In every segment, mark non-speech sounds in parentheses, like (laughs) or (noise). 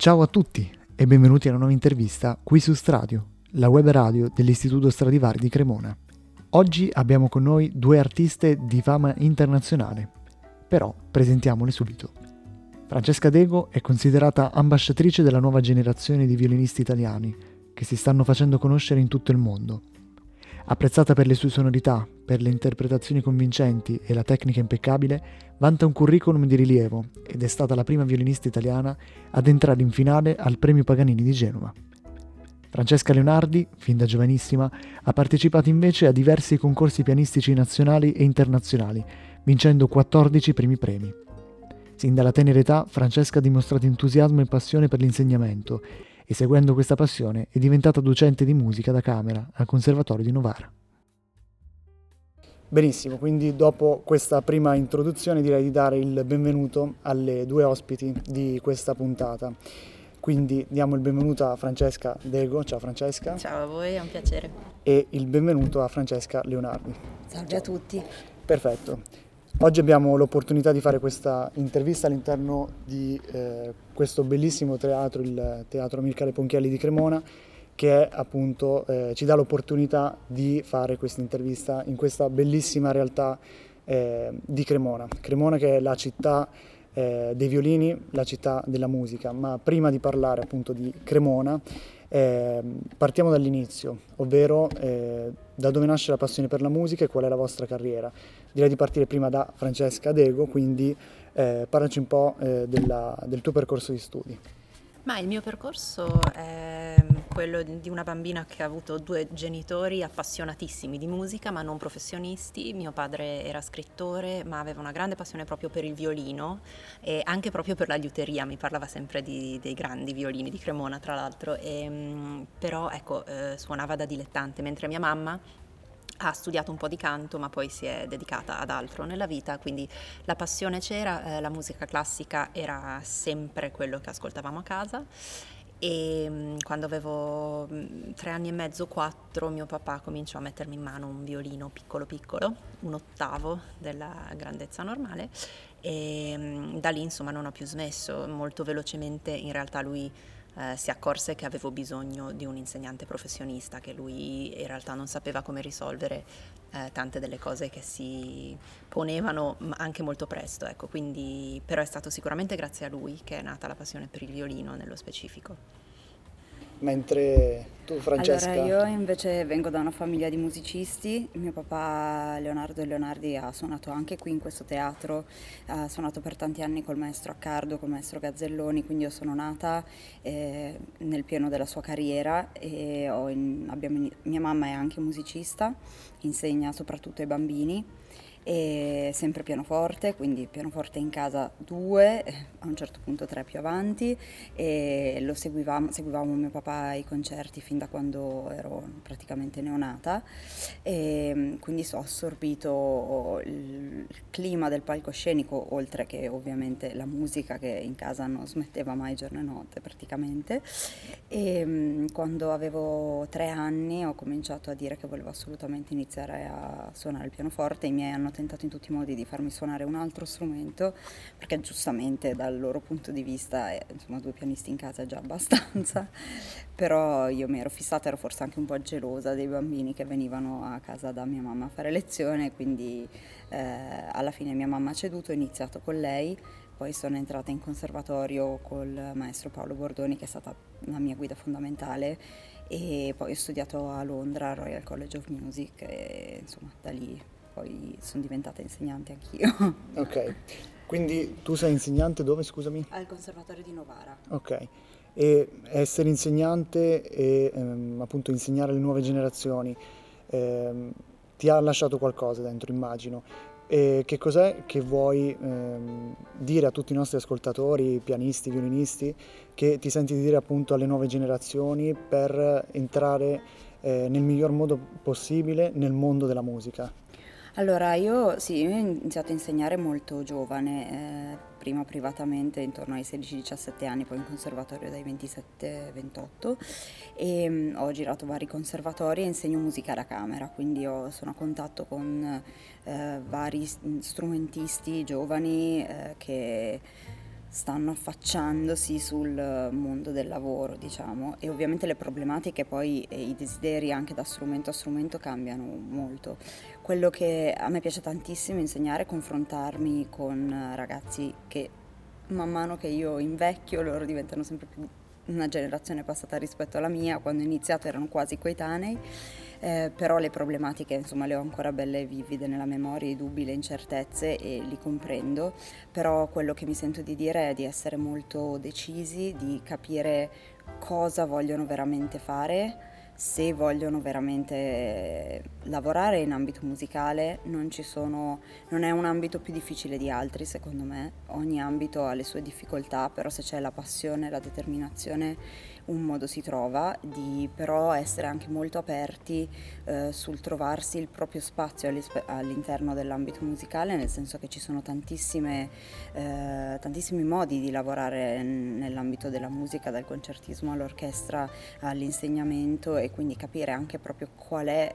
Ciao a tutti e benvenuti a una nuova intervista qui su Stradio, la web radio dell'Istituto Stradivari di Cremona. Oggi abbiamo con noi due artiste di fama internazionale, però presentiamole subito. Francesca Dego è considerata ambasciatrice della nuova generazione di violinisti italiani che si stanno facendo conoscere in tutto il mondo. Apprezzata per le sue sonorità, per le interpretazioni convincenti e la tecnica impeccabile, vanta un curriculum di rilievo ed è stata la prima violinista italiana ad entrare in finale al Premio Paganini di Genova. Francesca Leonardi, fin da giovanissima, ha partecipato invece a diversi concorsi pianistici nazionali e internazionali, vincendo 14 primi premi. Sin dalla tenera età, Francesca ha dimostrato entusiasmo e passione per l'insegnamento e seguendo questa passione è diventata docente di musica da camera al Conservatorio di Novara. Benissimo, quindi dopo questa prima introduzione direi di dare il benvenuto alle due ospiti di questa puntata. Quindi diamo il benvenuto a Francesca Dego, ciao Francesca. Ciao a voi, è un piacere. E il benvenuto a Francesca Leonardi. Salve a tutti. Perfetto. Oggi abbiamo l'opportunità di fare questa intervista all'interno di eh, questo bellissimo teatro, il Teatro Mircale Ponchielli di Cremona, che appunto eh, ci dà l'opportunità di fare questa intervista in questa bellissima realtà eh, di Cremona. Cremona che è la città eh, dei violini, la città della musica, ma prima di parlare appunto di Cremona eh, partiamo dall'inizio, ovvero eh, da dove nasce la passione per la musica e qual è la vostra carriera. Direi di partire prima da Francesca Dego, quindi eh, parlaci un po' eh, della, del tuo percorso di studi. Ma il mio percorso è quello di una bambina che ha avuto due genitori appassionatissimi di musica ma non professionisti. Mio padre era scrittore ma aveva una grande passione proprio per il violino e anche proprio per la liuteria, mi parlava sempre di, dei grandi violini di Cremona tra l'altro, e, mm, però ecco, eh, suonava da dilettante, mentre mia mamma ha studiato un po' di canto ma poi si è dedicata ad altro nella vita, quindi la passione c'era, eh, la musica classica era sempre quello che ascoltavamo a casa. E mm, quando avevo mm, tre anni e mezzo, quattro, mio papà cominciò a mettermi in mano un violino piccolo piccolo, un ottavo della grandezza normale e mm, da lì insomma non ho più smesso, molto velocemente in realtà lui eh, si accorse che avevo bisogno di un insegnante professionista, che lui in realtà non sapeva come risolvere eh, tante delle cose che si ponevano anche molto presto, ecco, quindi, però è stato sicuramente grazie a lui che è nata la passione per il violino nello specifico mentre tu Francesca... Allora io invece vengo da una famiglia di musicisti, mio papà Leonardo Leonardi ha suonato anche qui in questo teatro, ha suonato per tanti anni col maestro Accardo, col maestro Gazzelloni, quindi io sono nata eh, nel pieno della sua carriera e in, abbiamo, mia mamma è anche musicista, insegna soprattutto ai bambini e sempre pianoforte, quindi pianoforte in casa due, a un certo punto tre più avanti. E lo seguivamo, seguivamo mio papà ai concerti fin da quando ero praticamente neonata. E quindi ho assorbito il clima del palcoscenico oltre che ovviamente la musica che in casa non smetteva mai giorno e notte praticamente. E quando avevo tre anni ho cominciato a dire che volevo assolutamente iniziare a suonare il pianoforte, i miei hanno hanno tentato in tutti i modi di farmi suonare un altro strumento, perché giustamente dal loro punto di vista, eh, insomma, due pianisti in casa è già abbastanza, (laughs) però io mi ero fissata, ero forse anche un po' gelosa dei bambini che venivano a casa da mia mamma a fare lezione, quindi eh, alla fine mia mamma ha ceduto, ho iniziato con lei poi sono entrata in conservatorio col maestro Paolo Bordoni che è stata la mia guida fondamentale e poi ho studiato a Londra, Royal College of Music e insomma da lì poi sono diventata insegnante anch'io. (laughs) Ok, quindi tu sei insegnante dove, scusami? Al Conservatorio di Novara. Ok, e essere insegnante e ehm, appunto insegnare alle nuove generazioni ehm, ti ha lasciato qualcosa dentro, immagino. E che cos'è che vuoi ehm, dire a tutti i nostri ascoltatori, pianisti, violinisti, che ti senti di dire appunto alle nuove generazioni per entrare eh, nel miglior modo possibile nel mondo della musica? Allora, io sì, io ho iniziato a insegnare molto giovane, eh, prima privatamente intorno ai 16-17 anni, poi in conservatorio dai 27-28 e mh, ho girato vari conservatori e insegno musica da camera, quindi ho, sono a contatto con eh, vari strumentisti giovani eh, che stanno affacciandosi sul mondo del lavoro, diciamo, e ovviamente le problematiche poi e i desideri anche da strumento a strumento cambiano molto. Quello che a me piace tantissimo insegnare è confrontarmi con ragazzi che man mano che io invecchio loro diventano sempre più una generazione passata rispetto alla mia, quando ho iniziato erano quasi coetanei, eh, però le problematiche insomma le ho ancora belle vivide nella memoria, i dubbi, le incertezze e li comprendo, però quello che mi sento di dire è di essere molto decisi, di capire cosa vogliono veramente fare se vogliono veramente lavorare in ambito musicale non, sono, non, è un ambito più difficile di altri secondo me, ogni ambito ha le sue difficoltà, però se c'è la passione, la determinazione un modo si trova di però essere anche molto aperti eh, sul trovarsi il proprio spazio all'interno dell'ambito musicale, nel senso che ci sono eh, tantissimi modi di lavorare nell'ambito della musica, dal concertismo all'orchestra all'insegnamento e quindi capire anche proprio qual è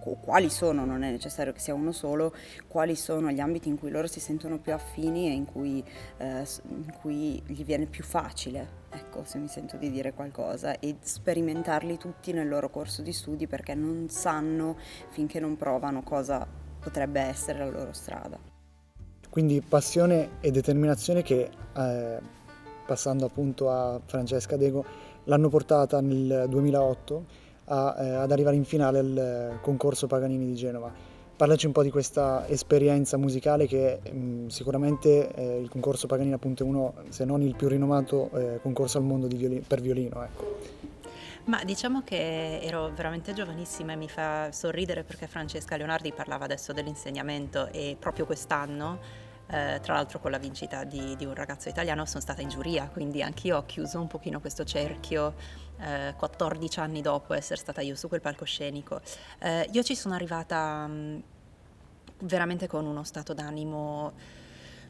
quali sono, non è necessario che sia uno solo, quali sono gli ambiti in cui loro si sentono più affini e in cui, eh, in cui gli viene più facile, ecco, se mi sento di dire qualcosa, e sperimentarli tutti nel loro corso di studi perché non sanno finché non provano cosa potrebbe essere la loro strada. Quindi passione e determinazione che, eh, passando appunto a Francesca Dego, l'hanno portata nel 2008 a, eh, ad arrivare in finale al eh, concorso Paganini di Genova. Parlaci un po' di questa esperienza musicale che mh, mm, sicuramente eh, il concorso Paganini appunto è uno, se non il più rinomato eh, concorso al mondo violino, per violino. Ecco. Ma diciamo che ero veramente giovanissima e mi fa sorridere perché Francesca Leonardi parlava adesso dell'insegnamento e proprio quest'anno eh, tra l'altro con la vincita di, di, un ragazzo italiano sono stata in giuria, quindi anch'io ho chiuso un pochino questo cerchio eh, 14 anni dopo essere stata io su quel palcoscenico. Eh, io ci sono arrivata mh, mm, veramente con uno stato d'animo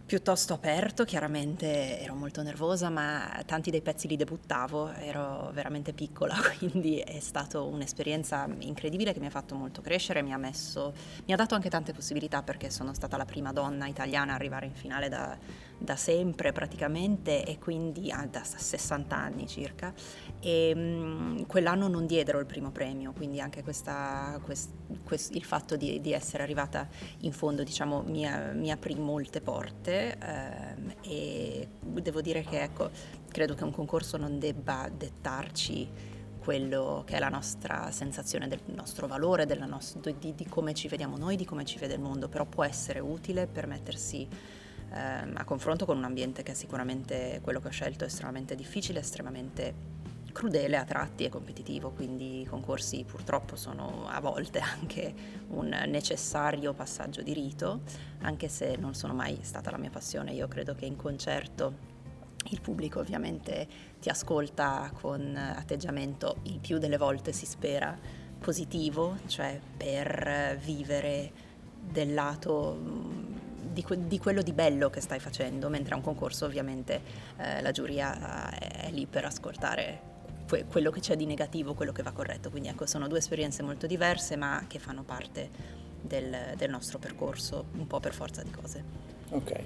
piuttosto aperto, chiaramente ero molto nervosa, ma tanti dei pezzi li debuttavo, ero veramente piccola, (laughs) quindi è stata un'esperienza incredibile che mi ha fatto molto crescere, mi ha, messo, mi ha dato anche tante possibilità perché sono stata la prima donna italiana a arrivare in finale da, da sempre praticamente e quindi ah, da 60 anni circa. E mh, mm, quell'anno non diedero il primo premio, quindi anche questa, quest, quest, il fatto di, di, essere arrivata in fondo diciamo, mi, mi aprì molte porte ehm, e devo dire che ecco, credo che un concorso non debba dettarci quello che è la nostra sensazione del nostro valore, nostro, di, di come ci vediamo noi, di come ci vede il mondo, però può essere utile per mettersi ehm, a confronto con un ambiente che sicuramente quello che ho scelto è estremamente difficile, estremamente crudele a tratti e competitivo, quindi i concorsi purtroppo sono a volte anche un necessario passaggio di rito, anche se non sono mai stata la mia passione. Io credo che in concerto il pubblico ovviamente ti ascolta con atteggiamento il più delle volte si spera positivo, cioè per vivere del lato di, que- di, quello di bello che stai facendo, mentre a un concorso ovviamente eh, la giuria eh, è lì per ascoltare que- quello che c'è di negativo, quello che va corretto. Quindi ecco, sono due esperienze molto diverse ma che fanno parte del, del nostro percorso, un po' per forza di cose. Ok,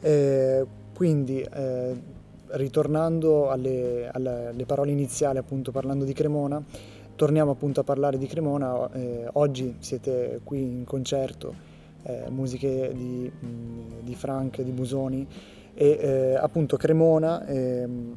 eh, quindi eh, ritornando alle, alle, parole iniziali, appunto parlando di Cremona, torniamo appunto a parlare di Cremona. Eh, oggi siete qui in concerto eh, musiche di, di, Frank, di Busoni e eh, appunto Cremona, ehm,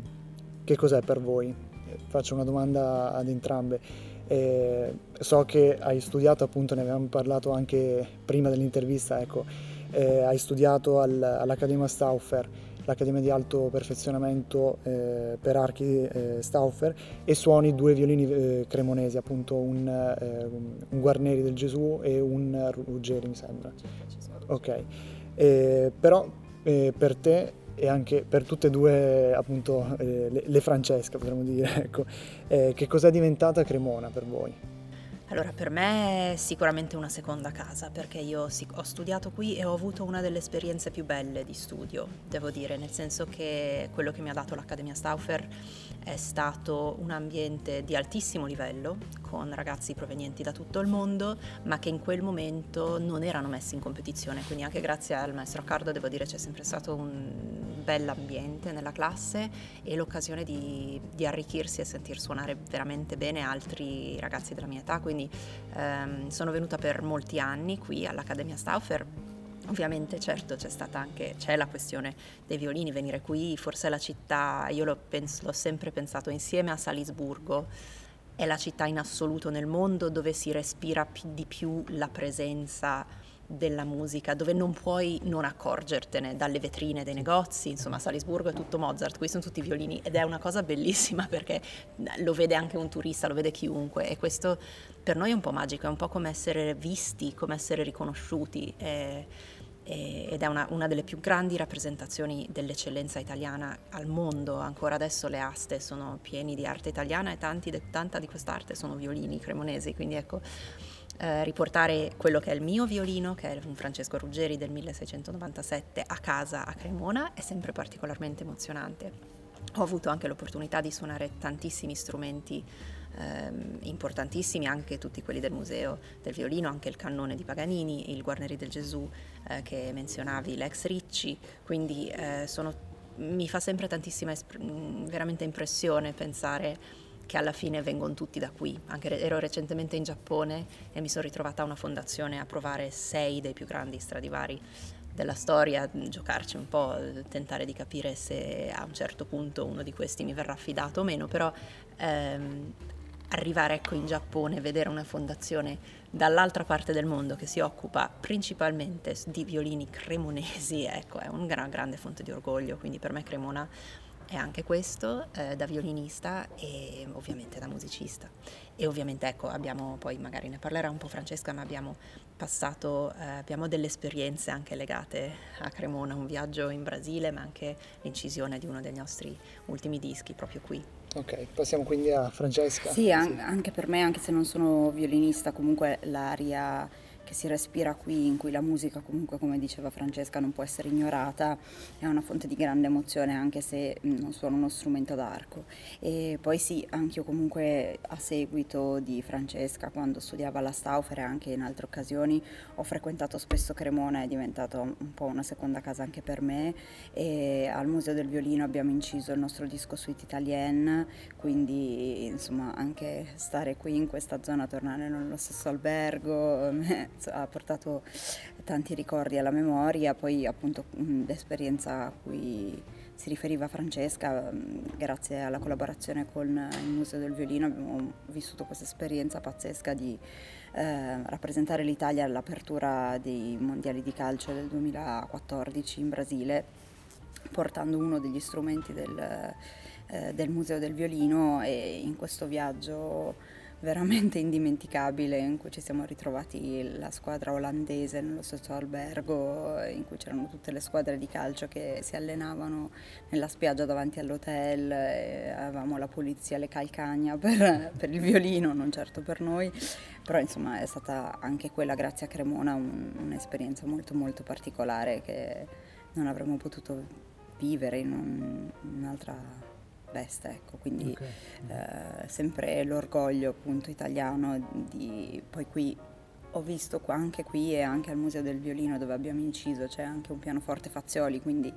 che cos'è per voi? Faccio una domanda ad entrambe. Eh, so che hai studiato, appunto ne avevamo parlato anche prima dell'intervista, ecco, eh, hai studiato al, all'Accademia Stauffer l'Accademia di Alto Perfezionamento eh, per archi eh, Stauffer e suoni due violini eh, cremonesi, appunto un, eh, un, Guarneri del Gesù e un Ruggeri mi sembra. Ok, però per te e anche per tutte e due appunto eh, le, le Francesca potremmo dire, (laughs) ecco, che cos'è diventata Cremona per voi? Allora, per me è sicuramente una seconda casa, perché io ho studiato qui e ho avuto una delle esperienze più belle di studio, devo dire, nel senso che quello che mi ha dato l'Accademia Stauffer è stato un ambiente di altissimo livello, con ragazzi provenienti da tutto il mondo, ma che in quel momento non erano messi in competizione, quindi anche grazie al maestro Accardo devo dire c'è sempre stato un bell'ambiente nella classe e l'occasione di, di arricchirsi e sentir suonare veramente bene altri ragazzi della mia età, quindi ehm, sono venuta per molti anni qui all'Accademia Stauffer. Ovviamente certo c'è stata anche c'è la questione dei violini, venire qui, forse la città, io l'ho, pens- l'ho sempre pensato insieme a Salisburgo, è la città in assoluto nel mondo dove si respira di più la presenza della musica, dove non puoi non accorgertene dalle vetrine dei negozi, insomma Salisburgo è tutto Mozart, qui sono tutti violini ed è una cosa bellissima (laughs) perché lo vede anche un turista, lo vede chiunque e questo per noi è un po' magico, è un po' come essere visti, come essere riconosciuti. È, ed è una, una, delle più grandi rappresentazioni dell'eccellenza italiana al mondo. Ancora adesso le aste sono piene di arte italiana e tanti, tanta di quest'arte sono violini cremonesi, quindi ecco, eh, riportare quello che è il mio violino, che è un Francesco Ruggeri del 1697, a casa a Cremona è sempre particolarmente emozionante. Ho avuto anche l'opportunità di suonare tantissimi strumenti ehm, importantissimi, anche tutti quelli del Museo del Violino, anche il cannone di Paganini, il Guarneri del Gesù eh, che menzionavi, l'ex Ricci, quindi eh, sono, mi fa sempre tantissima esp- veramente impressione pensare che alla fine vengono tutti da qui. Anche ero recentemente in Giappone e mi sono ritrovata a una fondazione a provare sei dei più grandi Stradivari della storia, giocarci un po', tentare di capire se a un certo punto uno di questi mi verrà affidato o meno, però ehm, arrivare ecco, in Giappone vedere una fondazione dall'altra parte del mondo che si occupa principalmente di violini cremonesi, ecco, è una grande fonte di orgoglio, quindi per me Cremona è anche questo eh, da violinista e ovviamente da musicista. E ovviamente ecco, abbiamo poi magari ne parlerà un po' Francesca, ma abbiamo passato, eh, abbiamo delle esperienze anche legate a Cremona, un viaggio in Brasile, ma anche l'incisione di uno dei nostri ultimi dischi proprio qui. Ok, passiamo quindi a Francesca. Sì, an- anche per me, anche se non sono violinista, comunque l'aria che si respira qui, in cui la musica comunque, come diceva Francesca, non può essere ignorata, è una fonte di grande emozione anche se mm, non suona uno strumento d'arco. E poi sì, anche io comunque a seguito di Francesca, quando studiava alla Stauffer e anche in altre occasioni, ho frequentato spesso Cremona, è diventato un po' una seconda casa anche per me e al Museo del Violino abbiamo inciso il nostro disco Suite Italien, quindi insomma anche stare qui in questa zona, tornare nello stesso albergo, (laughs) ha portato tanti ricordi alla memoria, poi appunto l'esperienza a cui si riferiva Francesca, grazie alla collaborazione con il Museo del Violino abbiamo vissuto questa esperienza pazzesca di eh, rappresentare l'Italia all'apertura dei mondiali di calcio del 2014 in Brasile, portando uno degli strumenti del, eh, del Museo del Violino e in questo viaggio veramente indimenticabile in cui ci siamo ritrovati la squadra olandese nello stesso albergo in cui c'erano tutte le squadre di calcio che si allenavano nella spiaggia davanti all'hotel, avevamo la polizia, le calcagna per, (laughs) per, il violino, non certo per noi, però insomma è stata anche quella grazie a Cremona un, un'esperienza molto molto particolare che non avremmo potuto vivere in un, un'altra veste, ecco, quindi okay. eh, sempre l'orgoglio appunto italiano di poi qui ho visto qua, anche qui e anche al Museo del Violino dove abbiamo inciso c'è anche un pianoforte Fazioli, quindi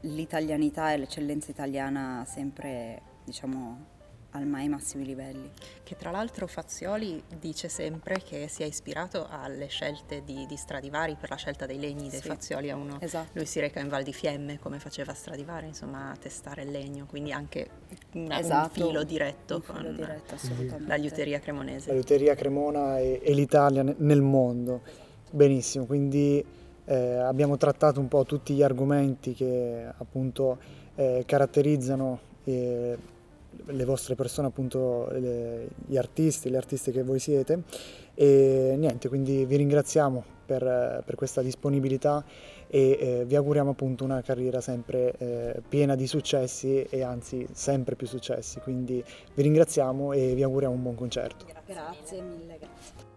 l'italianità e l'eccellenza italiana sempre diciamo al mai massimi livelli. Che tra l'altro Fazioli dice sempre che si è ispirato alle scelte di, di Stradivari per la scelta dei legni dei sì, Fazioli a uno. Esatto. Lui si reca in Val di Fiemme come faceva Stradivari, insomma a testare il legno, quindi anche una, esatto. un filo diretto un con filo diretto, la liuteria cremonese. La liuteria cremona e, e l'Italia nel mondo. Benissimo, quindi eh, abbiamo trattato un po' tutti gli argomenti che appunto eh, caratterizzano eh, le vostre persone, appunto le, gli artisti, le artiste che voi siete. E niente, quindi vi ringraziamo per, per questa disponibilità e eh, vi auguriamo appunto una carriera sempre eh, piena di successi e anzi sempre più successi. Quindi vi ringraziamo e vi auguriamo un buon concerto. Grazie mille, grazie.